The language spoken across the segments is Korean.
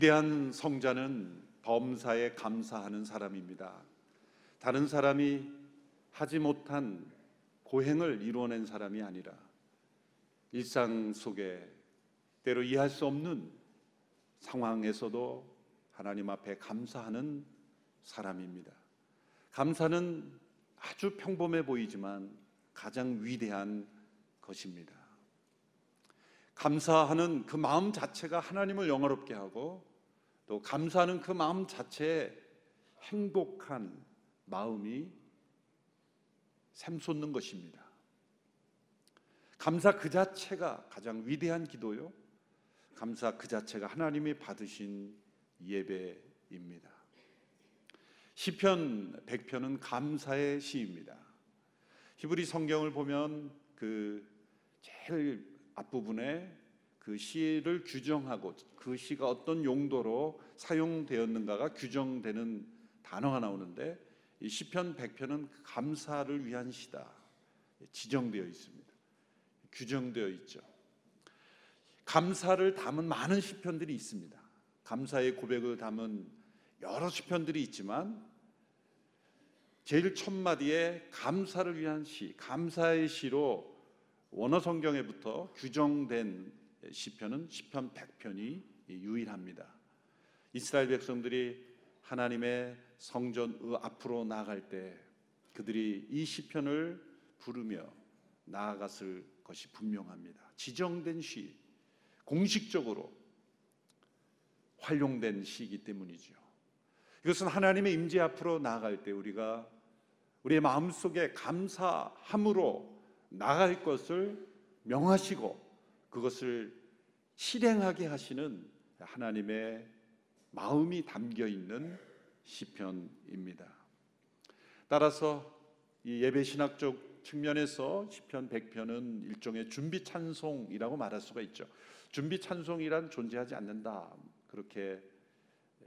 위대한 성자는 범사에 감사하는 사람입니다. 다른 사람이 하지 못한 고행을 이루어낸 사람이 아니라 일상 속에 때로 이해할 수 없는 상황에서도 하나님 앞에 감사하는 사람입니다. 감사는 아주 평범해 보이지만 가장 위대한 것입니다. 감사하는 그 마음 자체가 하나님을 영화롭게 하고 또 감사하는 그 마음 자체에 행복한 마음이 샘솟는 것입니다. 감사 그 자체가 가장 위대한 기도요. 감사 그 자체가 하나님이 받으신 예배입니다. 시편 100편은 감사의 시입니다. 히브리 성경을 보면 그 제일 앞부분에 그 시를 규정하고 그 시가 어떤 용도로 사용되었는가가 규정되는 단어가 나오는데 이 시편 100편은 감사를 위한 시다. 지정되어 있습니다. 규정되어 있죠. 감사를 담은 많은 시편들이 있습니다. 감사의 고백을 담은 여러 시편들이 있지만 제일 첫 마디에 감사를 위한 시, 감사의 시로 원어 성경에부터 규정된 시편은 시편 100편이 유일합니다. 이스라엘 백성들이 하나님의 성전 앞으로 나아갈 때 그들이 이 시편을 부르며 나아갔을 것이 분명합니다. 지정된 시, 공식적으로 활용된 시이기 때문이죠. 이것은 하나님의 임재 앞으로 나아갈 때 우리가 우리의 마음속에 감사함으로 나갈 것을 명하시고 그것을 실행하게 하시는 하나님의 마음이 담겨 있는 시편입니다. 따라서 이 예배 신학적 측면에서 시편 100편은 일종의 준비 찬송이라고 말할 수가 있죠. 준비 찬송이란 존재하지 않는다. 그렇게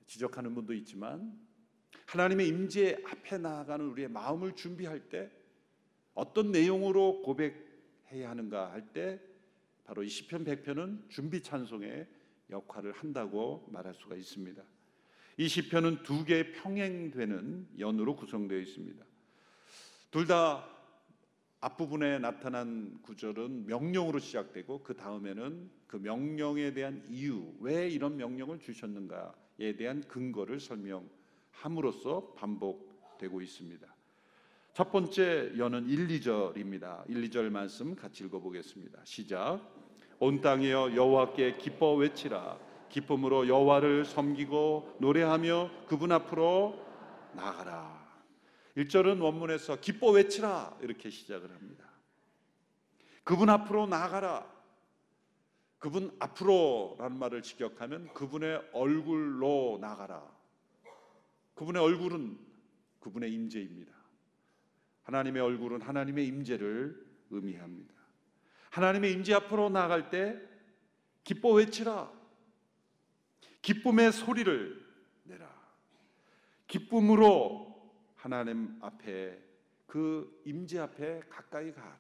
지적하는 분도 있지만 하나님의 임재 앞에 나아가는 우리의 마음을 준비할 때 어떤 내용으로 고백해야 하는가 할 때 바로 이 시편 100편은 준비 찬송의 역할을 한다고 말할 수가 있습니다. 이 시편은 두 개의 평행되는 연으로 구성되어 있습니다. 둘 다 앞부분에 나타난 구절은 명령으로 시작되고 그 다음에는 그 명령에 대한 이유, 왜 이런 명령을 주셨는가에 대한 근거를 설명함으로써 반복되고 있습니다. 첫 번째 연은 1, 2절입니다. 1, 2절 말씀 같이 읽어보겠습니다. 시작. 온 땅이여 여호와께 기뻐 외치라. 기쁨으로 여호와를 섬기고 노래하며 그분 앞으로 나가라. 1절은 원문에서 기뻐 외치라 이렇게 시작을 합니다. 그분 앞으로 나가라. 그분 앞으로라는 말을 직역하면 그분의 얼굴로 나가라. 그분의 얼굴은 그분의 임재입니다. 하나님의 얼굴은 하나님의 임재를 의미합니다. 하나님의 임재 앞으로 나갈 때 기뻐 외치라. 기쁨의 소리를 내라. 기쁨으로 하나님 앞에 그 임재 앞에 가까이 가라.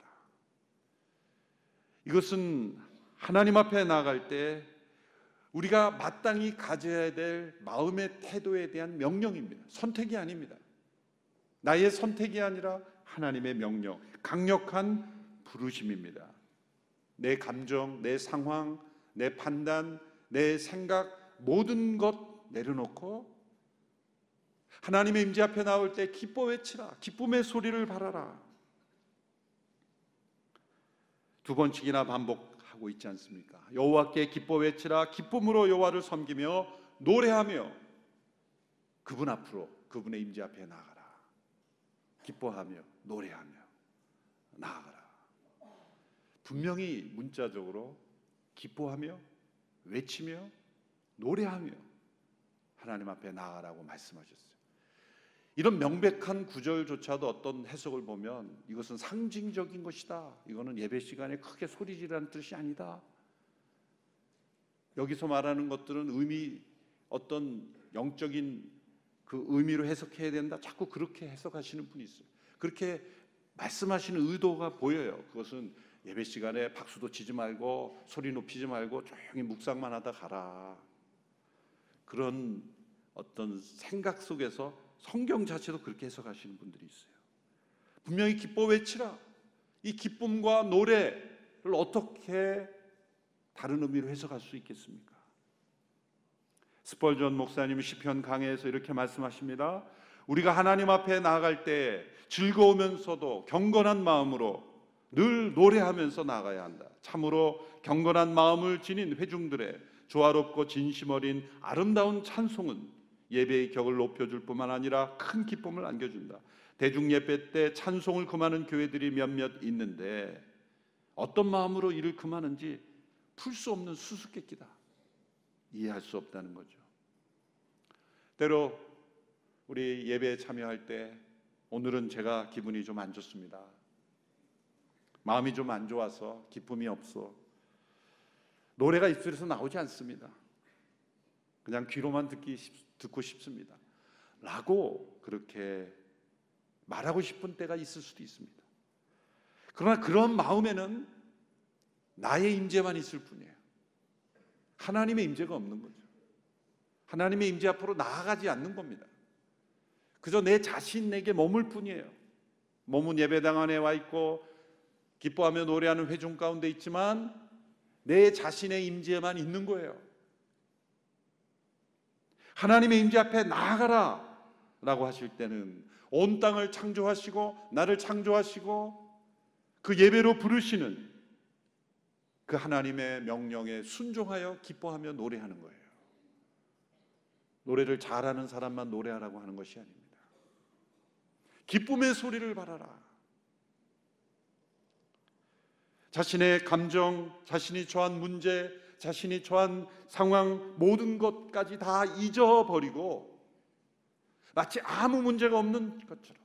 이것은 하나님 앞에 나갈 때 우리가 마땅히 가져야 될 마음의 태도에 대한 명령입니다. 선택이 아닙니다. 나의 선택이 아니라 하나님의 명령, 강력한 부르심입니다. 내 감정, 내 상황, 내 판단, 내 생각 모든 것 내려놓고 하나님의 임재 앞에 나올 때 기뻐 외치라. 기쁨의 소리를 발하라. 두 번씩이나 반복하고 있지 않습니까? 여호와께 기뻐 외치라. 기쁨으로 여호와를 섬기며 노래하며 그분 앞으로 그분의 임재 앞에 나가라. 기뻐하며 노래하며 나아가라. 분명히 문자적으로 기뻐하며 외치며 노래하며 하나님 앞에 나아가라고 말씀하셨어요. 이런 명백한 구절조차도 어떤 해석을 보면 이것은 상징적인 것이다. 이거는 예배 시간에 크게 소리 지르는 뜻이 아니다. 여기서 말하는 것들은 의미 어떤 영적인 그 의미로 해석해야 된다. 자꾸 그렇게 해석하시는 분이 있어요. 그렇게 말씀하시는 의도가 보여요. 그것은 예배 시간에 박수도 치지 말고 소리 높이지 말고 조용히 묵상만 하다 가라. 그런 어떤 생각 속에서 성경 자체도 그렇게 해석하시는 분들이 있어요. 분명히 기뻐 외치라. 이 기쁨과 노래를 어떻게 다른 의미로 해석할 수 있겠습니까? 스펄전 목사님 시편 강해에서 이렇게 말씀하십니다. 우리가 하나님 앞에 나아갈 때 즐거우면서도 경건한 마음으로 늘 노래하면서 나가야 한다. 참으로 경건한 마음을 지닌 회중들의 조화롭고 진심 어린 아름다운 찬송은 예배의 격을 높여줄 뿐만 아니라 큰 기쁨을 안겨준다. 대중 예배 때 찬송을 금하는 교회들이 몇몇 있는데 어떤 마음으로 이를 금하는지 풀 수 없는 수수께끼다. 이해할 수 없다는 거죠. 때로 우리 예배에 참여할 때 오늘은 제가 기분이 좀 안 좋습니다. 마음이 좀 안 좋아서 기쁨이 없어. 노래가 입술에서 나오지 않습니다. 그냥 귀로만 듣기 듣고 싶습니다. 라고 그렇게 말하고 싶은 때가 있을 수도 있습니다. 그러나 그런 마음에는 나의 임재만 있을 뿐이에요. 하나님의 임재가 없는 거죠. 하나님의 임재 앞으로 나아가지 않는 겁니다. 그저 내 자신에게 머물 뿐이에요. 몸은 예배당 안에 와 있고 기뻐하며 노래하는 회중 가운데 있지만 내 자신의 임재만 있는 거예요. 하나님의 임재 앞에 나아가라 라고 하실 때는 온 땅을 창조하시고 나를 창조하시고 그 예배로 부르시는 그 하나님의 명령에 순종하여 기뻐하며 노래하는 거예요. 노래를 잘하는 사람만 노래하라고 하는 것이 아닙니다. 기쁨의 소리를 발하라. 자신의 감정, 자신이 처한 문제, 자신이 처한 상황 모든 것까지 다 잊어버리고 마치 아무 문제가 없는 것처럼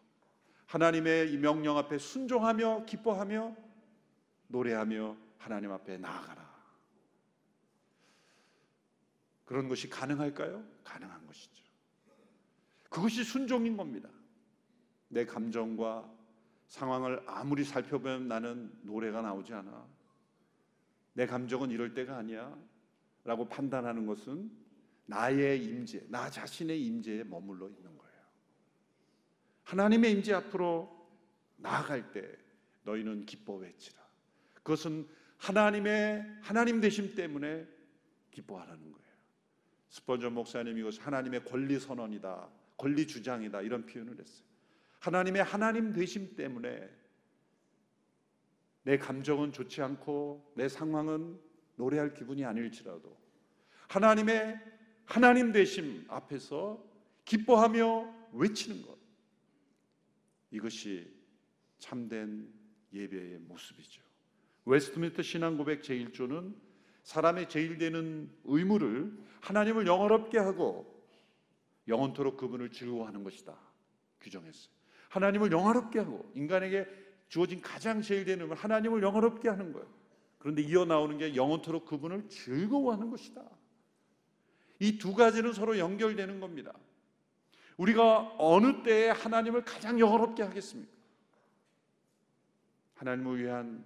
하나님의 이 명령 앞에 순종하며 기뻐하며 노래하며 하나님 앞에 나아가라. 그런 것이 가능할까요? 가능한 것이죠. 그것이 순종인 겁니다. 내 감정과 상황을 아무리 살펴보면 나는 노래가 나오지 않아. 내 감정은 이럴 때가 아니야. 라고 판단하는 것은 나의 임재, 나 자신의 임재에 머물러 있는 거예요. 하나님의 임재 앞으로 나아갈 때 너희는 기뻐 외치라. 그것은 하나님의 하나님 되심 때문에 기뻐하라는 거예요. 스펀전 목사님이 이것 하나님의 권리 선언이다, 권리 주장이다 이런 표현을 했어요. 하나님의 하나님 되심 때문에 내 감정은 좋지 않고 내 상황은 노래할 기분이 아닐지라도 하나님의 하나님 되심 앞에서 기뻐하며 외치는 것 이것이 참된 예배의 모습이죠. 웨스트민스터 신앙 고백 제1조는 사람의 제일 되는 의무를 하나님을 영화롭게 하고 영원토록 그분을 즐거워하는 것이다 규정했어요. 하나님을 영화롭게 하고 인간에게 주어진 가장 제일 되는 건 하나님을 영화롭게 하는 거예요. 그런데 이어 나오는 게 영원토록 그분을 즐거워하는 것이다. 이 두 가지는 서로 연결되는 겁니다. 우리가 어느 때에 하나님을 가장 영화롭게 하겠습니까? 하나님을 위한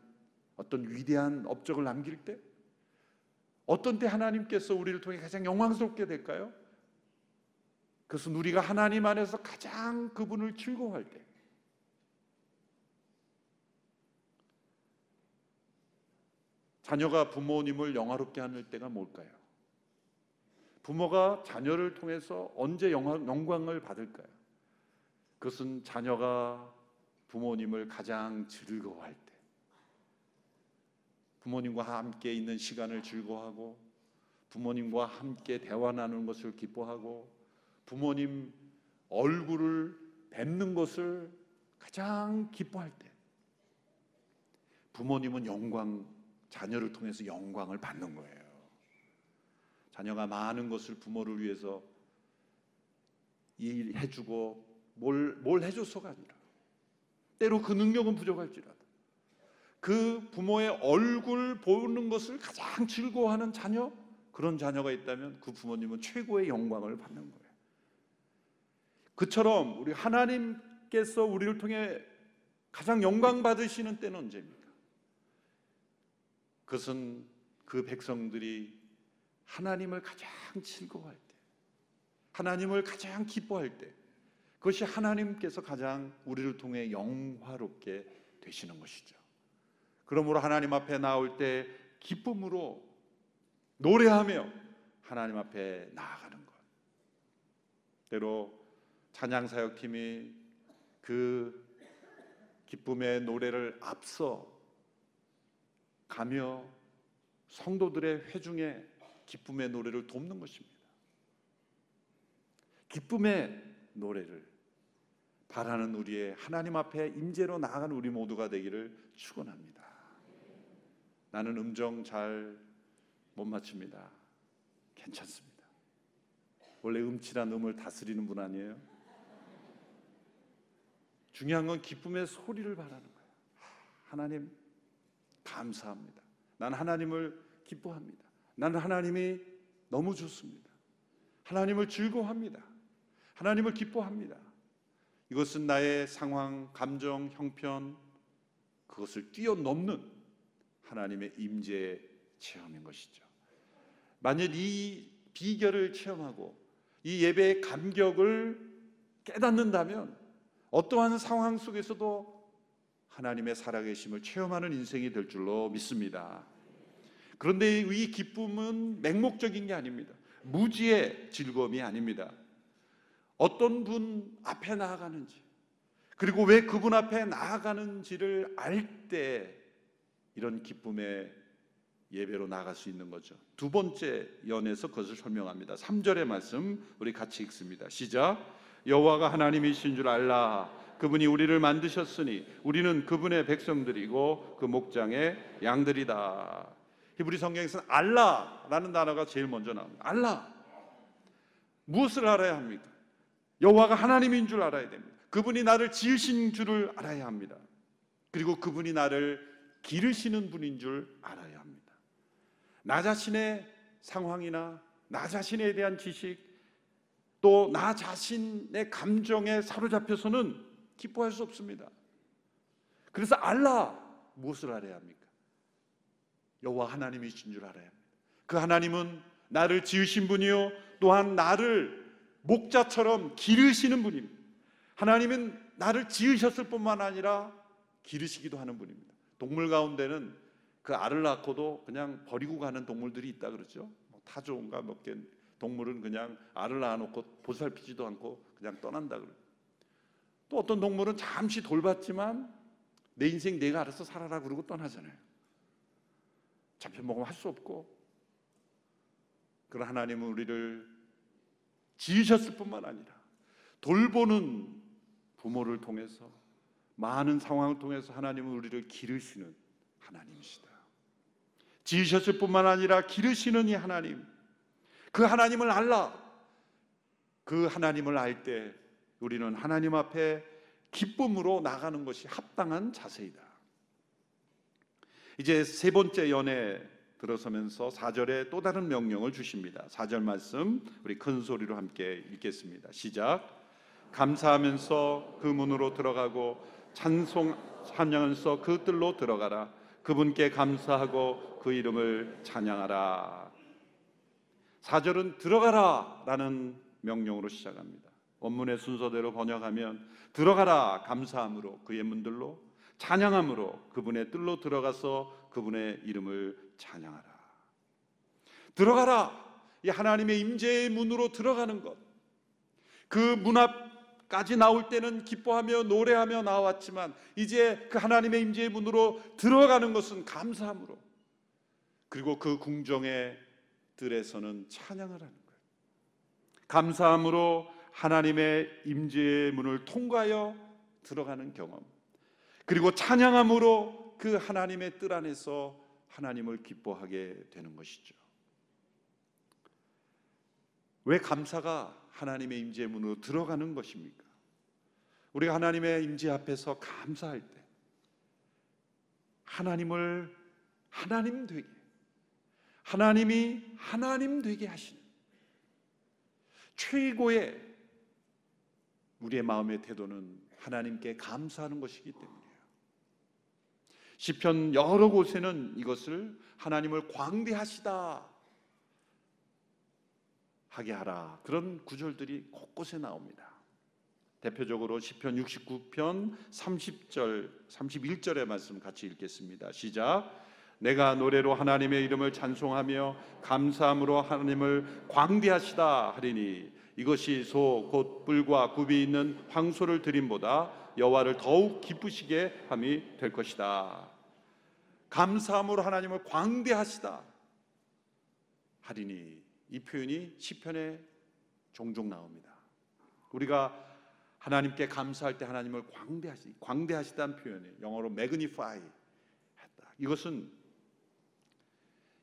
어떤 위대한 업적을 남길 때? 어떤 때 하나님께서 우리를 통해 가장 영광스럽게 될까요? 그것은 우리가 하나님 안에서 가장 그분을 즐거워할 때. 자녀가 부모님을 영화롭게 하는 때가 뭘까요? 부모가 자녀를 통해서 언제 영광을 받을까요? 그것은 자녀가 부모님을 가장 즐거워할 때. 부모님과 함께 있는 시간을 즐거워하고 부모님과 함께 대화 나누는 것을 기뻐하고 부모님 얼굴을 뵙는 것을 가장 기뻐할 때 부모님은 영광 자녀를 통해서 영광을 받는 거예요. 자녀가 많은 것을 부모를 위해서 일해주고 뭘, 뭘 해줘서가 아니라 때로 그 능력은 부족할지라도 그 부모의 얼굴 보는 것을 가장 즐거워하는 자녀 그런 자녀가 있다면 그 부모님은 최고의 영광을 받는 거예요. 그처럼 우리 하나님께서 우리를 통해 가장 영광 받으시는 때는 언제입니까? 그것은 그 백성들이 하나님을 가장 즐거워할 때, 하나님을 가장 기뻐할 때 그것이 하나님께서 가장 우리를 통해 영화롭게 되시는 것이죠. 그러므로 하나님 앞에 나올 때 기쁨으로 노래하며 하나님 앞에 나아가는 것. 때로 찬양 사역팀이 그 기쁨의 노래를 앞서 가며 성도들의 회중에 기쁨의 노래를 돕는 것입니다. 기쁨의 노래를 바라는 우리의 하나님 앞에 임재로 나아가는 우리 모두가 되기를 축원합니다. 나는 음정 잘 못 맞춥니다. 괜찮습니다. 원래 음치란 음을 다스리는 분 아니에요? 중요한 건 기쁨의 소리를 바라는 거예요. 하나님 감사합니다. 난 하나님을 기뻐합니다. 나는 하나님이 너무 좋습니다. 하나님을 즐거워합니다. 하나님을 기뻐합니다. 이것은 나의 상황, 감정, 형편 그것을 뛰어넘는 하나님의 임재 체험인 것이죠. 만일 이 비결을 체험하고 이 예배의 감격을 깨닫는다면 어떠한 상황 속에서도 하나님의 살아계심을 체험하는 인생이 될 줄로 믿습니다. 그런데 이 기쁨은 맹목적인 게 아닙니다. 무지의 즐거움이 아닙니다. 어떤 분 앞에 나아가는지 그리고 왜 그분 앞에 나아가는지를 알 때 이런 기쁨의 예배로 나갈 수 있는 거죠. 두 번째 연에서 그것을 설명합니다. 3절의 말씀 우리 같이 읽습니다. 시작. 여호와가 하나님이신 줄 알라. 그분이 우리를 만드셨으니 우리는 그분의 백성들이고 그 목장의 양들이다. 히브리 성경에서는 알라라는 단어가 제일 먼저 나옵니다. 알라. 무엇을 알아야 합니까? 여호와가 하나님인 줄 알아야 됩니다. 그분이 나를 지으신 줄을 알아야 합니다. 그리고 그분이 나를 기르시는 분인 줄 알아야 합니다. 나 자신의 상황이나 나 자신에 대한 지식 또 나 자신의 감정에 사로잡혀서는 기뻐할 수 없습니다. 그래서 알라 무엇을 알아야 합니까? 여호와 하나님이신 줄 알아야 합니다. 그 하나님은 나를 지으신 분이요 또한 나를 목자처럼 기르시는 분입니다. 하나님은 나를 지으셨을 뿐만 아니라 기르시기도 하는 분입니다. 동물 가운데는 그 알을 낳고도 그냥 버리고 가는 동물들이 있다 그러죠. 뭐 타조인가 몇 개 동물은 그냥 알을 낳아놓고 보살피지도 않고 그냥 떠난다. 또 어떤 동물은 잠시 돌봤지만 내 인생 내가 알아서 살아라 그러고 떠나잖아요. 잡혀먹으면 할 수 없고 그런 하나님은 우리를 지으셨을 뿐만 아니라 돌보는 부모를 통해서 많은 상황을 통해서 하나님은 우리를 기르시는 하나님이시다. 지으셨을 뿐만 아니라 기르시는 이 하나님, 그 하나님을 알라. 그 하나님을 알 때 우리는 하나님 앞에 기쁨으로 나가는 것이 합당한 자세이다. 이제 세 번째 연애 들어서면서 4절에 또 다른 명령을 주십니다. 4절 말씀 우리 큰 소리로 함께 읽겠습니다. 시작. 감사하면서 그 문으로 들어가고 찬송하면서 그 뜰로 들어가라. 그분께 감사하고 그 이름을 찬양하라. 4절은 들어가라 라는 명령으로 시작합니다. 원문의 순서대로 번역하면 들어가라 감사함으로 그의 문들로 찬양함으로 그분의 뜰로 들어가서 그분의 이름을 찬양하라. 들어가라. 이 하나님의 임재의 문으로 들어가는 것. 그 문 앞까지 나올 때는 기뻐하며 노래하며 나왔지만 이제 그 하나님의 임재의 문으로 들어가는 것은 감사함으로 그리고 그 궁정의 들에서는 찬양을 하는 거예요. 감사함으로 하나님의 임재의 문을 통과하여 들어가는 경험. 그리고 찬양함으로 그 하나님의 뜰 안에서 하나님을 기뻐하게 되는 것이죠. 왜 감사가 하나님의 임재 문으로 들어가는 것입니까? 우리가 하나님의 임재 앞에서 감사할 때 하나님을 하나님 되게 하나님이 하나님 되게 하시는 최고의 우리의 마음의 태도는 하나님께 감사하는 것이기 때문에 시편 여러 곳에는 이것을 하나님을 광대하시다 하게 하라. 그런 구절들이 곳곳에 나옵니다. 대표적으로 시편 69편 30절 31절의 말씀 같이 읽겠습니다. 시작. 내가 노래로 하나님의 이름을 찬송하며 감사함으로 하나님을 광대하시다 하리니 이것이 소 곧 뿔과 굽이 있는 황소를 드림보다 여호와를 더욱 기쁘시게 함이 될 것이다. 감사함으로 하나님을 광대하시다 하리니 이 표현이 시편에 종종 나옵니다. 우리가 하나님께 감사할 때 하나님을 광대하시 광대하시다는 표현이 영어로 magnify 했다. 이것은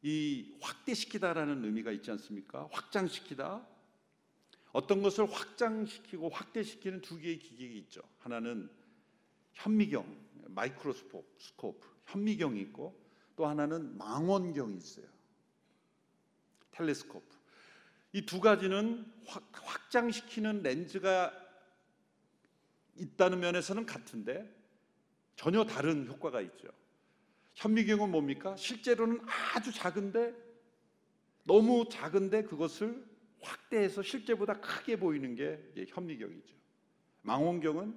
이 확대시키다라는 의미가 있지 않습니까? 확장시키다. 어떤 것을 확장시키고 확대시키는 두 개의 기계가 있죠. 하나는 현미경, 마이크로스코프, 현미경이 있고 또 하나는 망원경이 있어요. 텔레스코프. 이 두 가지는 확장시키는 렌즈가 있다는 면에서는 같은데 전혀 다른 효과가 있죠. 현미경은 뭡니까? 실제로는 아주 작은데 너무 작은데 그것을 확대해서 실제보다 크게 보이는 게 현미경이죠. 망원경은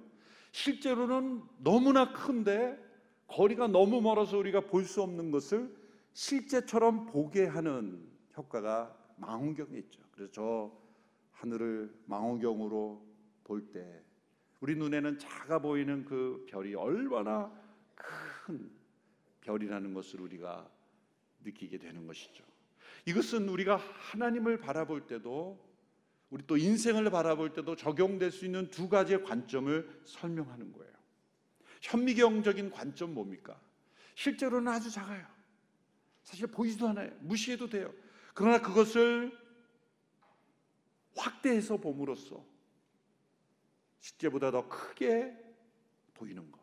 실제로는 너무나 큰데 거리가 너무 멀어서 우리가 볼 수 없는 것을 실제처럼 보게 하는 효과가 망원경에 있죠. 그래서 저 하늘을 망원경으로 볼 때 우리 눈에는 작아 보이는 그 별이 얼마나 큰 별이라는 것을 우리가 느끼게 되는 것이죠. 이것은 우리가 하나님을 바라볼 때도 우리 또 인생을 바라볼 때도 적용될 수 있는 두 가지의 관점을 설명하는 거예요. 현미경적인 관점 뭡니까? 실제로는 아주 작아요. 사실 보이지도 않아요. 무시해도 돼요. 그러나 그것을 확대해서 봄으로써 실제보다 더 크게 보이는 것.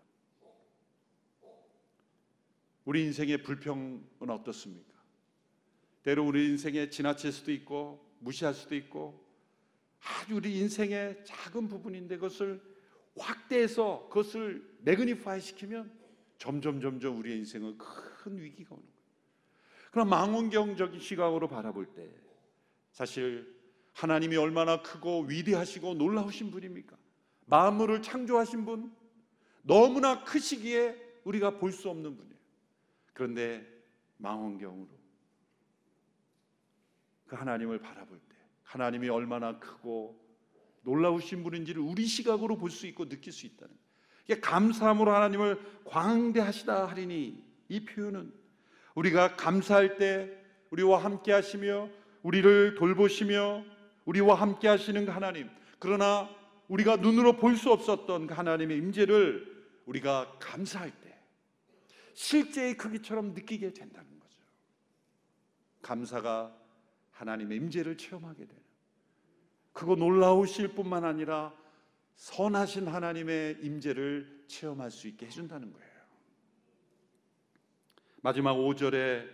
우리 인생의 불평은 어떻습니까? 때로 우리 인생에 지나칠 수도 있고 무시할 수도 있고 아주 우리 인생의 작은 부분인데 그것을 확대해서 그것을 매그니파이 시키면 점점 점점 우리의 인생은 큰 위기가 오는 거예요. 그럼 망원경적인 시각으로 바라볼 때 사실 하나님이 얼마나 크고 위대하시고 놀라우신 분입니까? 만물을 창조하신 분 너무나 크시기에 우리가 볼 수 없는 분이에요. 그런데 망원경으로 그 하나님을 바라볼 때 하나님이 얼마나 크고 놀라우신 분인지를 우리 시각으로 볼 수 있고 느낄 수 있다는 이게 감사함으로 하나님을 광대하시다 하리니 이 표현은 우리가 감사할 때 우리와 함께 하시며 우리를 돌보시며 우리와 함께 하시는 그 하나님 그러나 우리가 눈으로 볼 수 없었던 그 하나님의 임재를 우리가 감사할 때 실제의 크기처럼 느끼게 된다는 거죠. 감사가 하나님의 임재를 체험하게 되는 그거 놀라우실 뿐만 아니라 선하신 하나님의 임재를 체험할 수 있게 해준다는 거예요. 마지막 5절에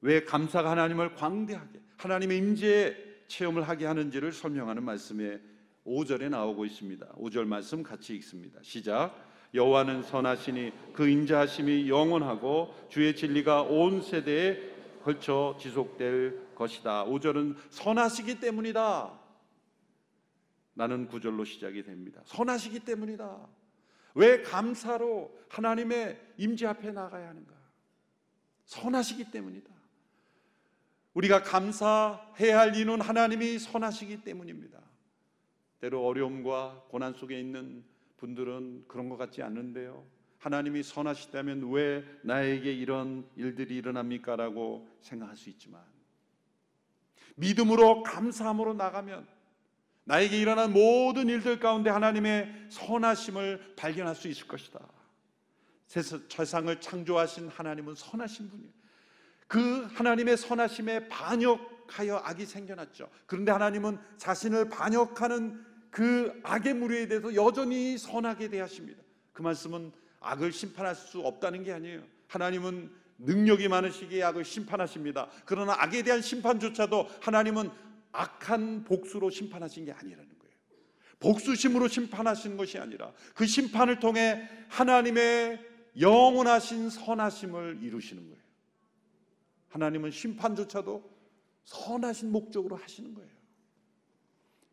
왜 감사가 하나님을 광대하게 하나님의 임재 체험을 하게 하는지를 설명하는 말씀에 5절에 나오고 있습니다. 5절 말씀 같이 읽습니다. 시작. 여호와는 선하시니 그 인자하심이 영원하고 주의 진리가 온 세대에 걸쳐 지속될 것이다. 5절은 선하시기 때문이다. 나는 구절로 시작이 됩니다. 선하시기 때문이다. 왜 감사로 하나님의 임재 앞에 나가야 하는가? 선하시기 때문이다. 우리가 감사해야 할 이유는 하나님이 선하시기 때문입니다. 때로 어려움과 고난 속에 있는 분들은 그런 것 같지 않는데요. 하나님이 선하시다면 왜 나에게 이런 일들이 일어납니까? 라고 생각할 수 있지만 믿음으로 감사함으로 나가면 나에게 일어난 모든 일들 가운데 하나님의 선하심을 발견할 수 있을 것이다. 세상을 창조하신 하나님은 선하신 분이에요. 그 하나님의 선하심에 반역하여 악이 생겨났죠. 그런데 하나님은 자신을 반역하는 그 악의 무리에 대해서 여전히 선하게 대하십니다. 그 말씀은 악을 심판할 수 없다는 게 아니에요. 하나님은 능력이 많으시기에 악을 심판하십니다. 그러나 악에 대한 심판조차도 하나님은 악한 복수로 심판하신 게 아니라는 거예요. 복수심으로 심판하신 것이 아니라 그 심판을 통해 하나님의 영원하신 선하심을 이루시는 거예요. 하나님은 심판조차도 선하신 목적으로 하시는 거예요.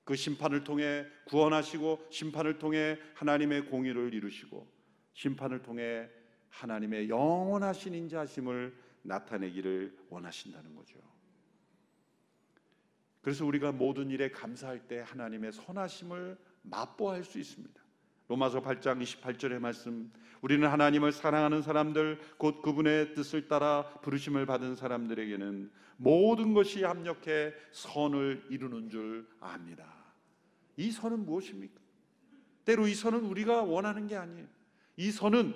그 심판을 통해 구원하시고 심판을 통해 하나님의 공의를 이루시고 심판을 통해 하나님의 영원하신 인자심을 나타내기를 원하신다는 거죠. 그래서 우리가 모든 일에 감사할 때 하나님의 선하심을 맛보할 수 있습니다. 로마서 8장 28절의 말씀 우리는 하나님을 사랑하는 사람들 곧 그분의 뜻을 따라 부르심을 받은 사람들에게는 모든 것이 합력해 선을 이루는 줄 압니다. 이 선은 무엇입니까? 때로 이 선은 우리가 원하는 게 아니에요. 이 선은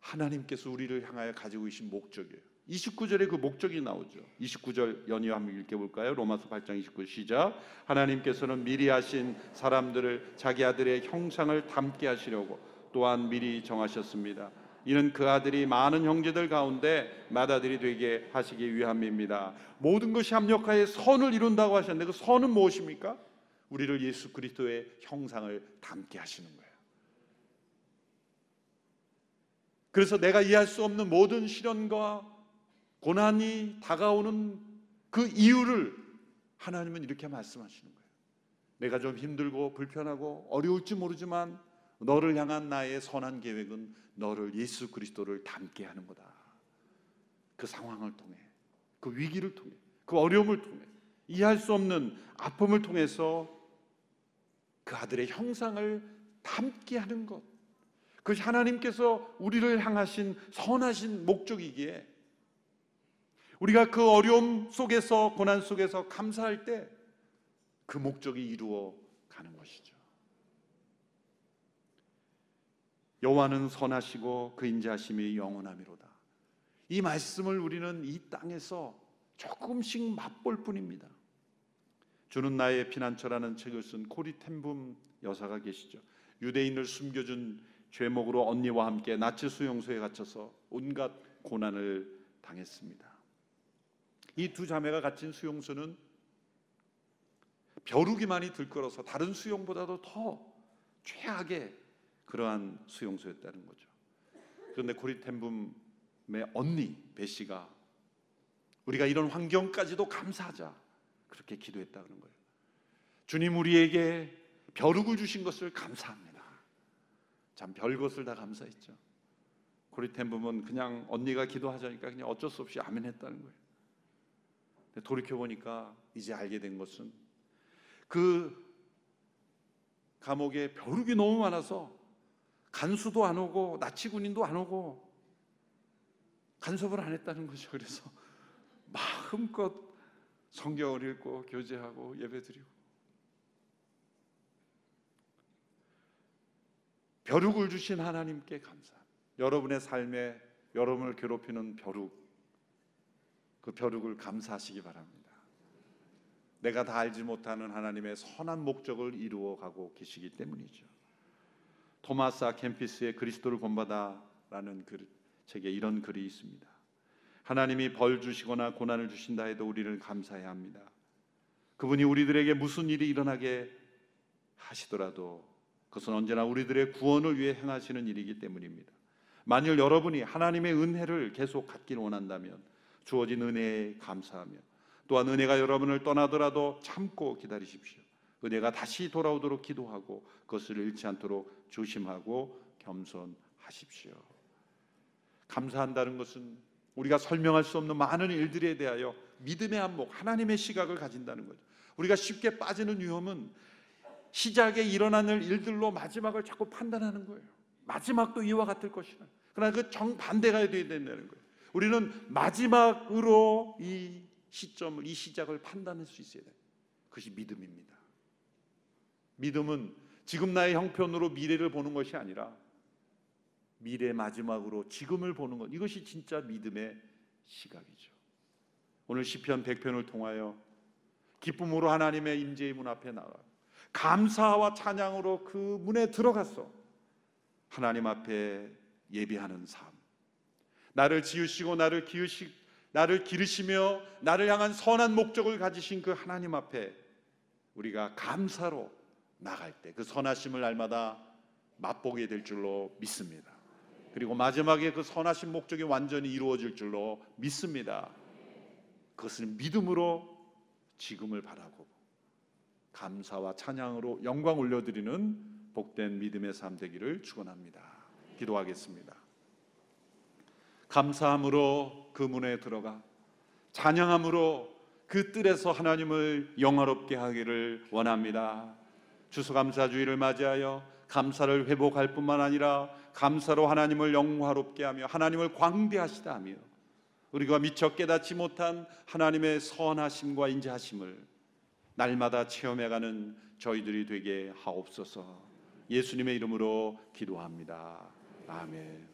하나님께서 우리를 향하여 가지고 계신 목적이에요. 29절에 그 목적이 나오죠. 29절 연이어 한번 읽어볼까요? 로마서 8장 29 시작. 하나님께서는 미리 하신 사람들을 자기 아들의 형상을 닮게 하시려고 또한 미리 정하셨습니다. 이는 그 아들이 많은 형제들 가운데 맏아들이 되게 하시기 위함입니다. 모든 것이 합력하여 선을 이룬다고 하셨는데 그 선은 무엇입니까? 우리를 예수 그리스도의 형상을 닮게 하시는 거예요. 그래서 내가 이해할 수 없는 모든 시련과 고난이 다가오는 그 이유를 하나님은 이렇게 말씀하시는 거예요. 내가 좀 힘들고 불편하고 어려울지 모르지만 너를 향한 나의 선한 계획은 너를 예수 그리스도를 닮게 하는 거다. 그 상황을 통해, 그 위기를 통해, 그 어려움을 통해, 이해할 수 없는 아픔을 통해서 그 아들의 형상을 닮게 하는 것. 그것이 하나님께서 우리를 향하신 선하신 목적이기에 우리가 그 어려움 속에서 고난 속에서 감사할 때 그 목적이 이루어 가는 것이죠. 여호와는 선하시고 그 인자하심이 영원하미로다. 이 말씀을 우리는 이 땅에서 조금씩 맛볼 뿐입니다. 주는 나의 피난처라는 책을 쓴 코리 템붐 여사가 계시죠. 유대인을 숨겨준 죄목으로 언니와 함께 나치 수용소에 갇혀서 온갖 고난을 당했습니다. 이 두 자매가 갇힌 수용소는 벼룩이만이 들끓어서 다른 수용보다도 더 최악의 그러한 수용소였다는 거죠. 그런데 고리템붐의 언니 배 씨가 우리가 이런 환경까지도 감사하자 그렇게 기도했다는 거예요. 주님 우리에게 벼룩을 주신 것을 감사합니다. 참 별것을 다 감사했죠. 고리템붐은 그냥 언니가 기도하자니까 그냥 어쩔 수 없이 아멘 했다는 거예요. 돌이켜 보니까 이제 알게 된 것은 그 감옥에 벼룩이 너무 많아서 간수도 안 오고 나치 군인도 안 오고 간섭을 안 했다는 거죠. 그래서 마음껏 성경을 읽고 교제하고 예배드리고 벼룩을 주신 하나님께 감사. 여러분의 삶에 여러분을 괴롭히는 벼룩 그 벼룩을 감사하시기 바랍니다. 내가 다 알지 못하는 하나님의 선한 목적을 이루어 가고 계시기 때문이죠. 토마스 아 캠피스의 그리스도를 본받아라는 글, 책에 이런 글이 있습니다. 하나님이 벌 주시거나 고난을 주신다 해도 우리를 감사해야 합니다. 그분이 우리들에게 무슨 일이 일어나게 하시더라도 그것은 언제나 우리들의 구원을 위해 행하시는 일이기 때문입니다. 만일 여러분이 하나님의 은혜를 계속 갖길 원한다면 주어진 은혜에 감사하며 또한 은혜가 여러분을 떠나더라도 참고 기다리십시오. 은혜가 다시 돌아오도록 기도하고 그것을 잃지 않도록 조심하고 겸손하십시오. 감사한다는 것은 우리가 설명할 수 없는 많은 일들에 대하여 믿음의 안목, 하나님의 시각을 가진다는 거죠. 우리가 쉽게 빠지는 위험은 시작에 일어나는 일들로 마지막을 자꾸 판단하는 거예요. 마지막도 이와 같을 것이라. 그러나 그 정반대가 되어야 된다는 거예요. 우리는 마지막으로 이 시점을 이 시작을 판단할 수 있어야 돼요. 그것이 믿음입니다. 믿음은 지금 나의 형편으로 미래를 보는 것이 아니라 미래 마지막으로 지금을 보는 것 이것이 진짜 믿음의 시각이죠. 오늘 시편 100편을 통하여 기쁨으로 하나님의 임재의 문 앞에 나가 감사와 찬양으로 그 문에 들어갔어. 하나님 앞에 예배하는 삶. 나를 지으시고 나를 기으시 나를 기르시며 나를 향한 선한 목적을 가지신 그 하나님 앞에 우리가 감사로 나갈 때 그 선하심을 날마다 맛보게 될 줄로 믿습니다. 그리고 마지막에 그 선하신 목적이 완전히 이루어질 줄로 믿습니다. 그것을 믿음으로 지금을 바라고 감사와 찬양으로 영광 올려드리는 복된 믿음의 삶 되기를 축원합니다. 기도하겠습니다. 감사함으로 그 문에 들어가 찬양함으로 그 뜰에서 하나님을 영화롭게 하기를 원합니다. 주소감사주의를 맞이하여 감사를 회복할 뿐만 아니라 감사로 하나님을 영화롭게 하며 하나님을 광대하시다 하며 우리가 미처 깨닫지 못한 하나님의 선하심과 인자하심을 날마다 체험해가는 저희들이 되게 하옵소서 예수님의 이름으로 기도합니다. 아멘.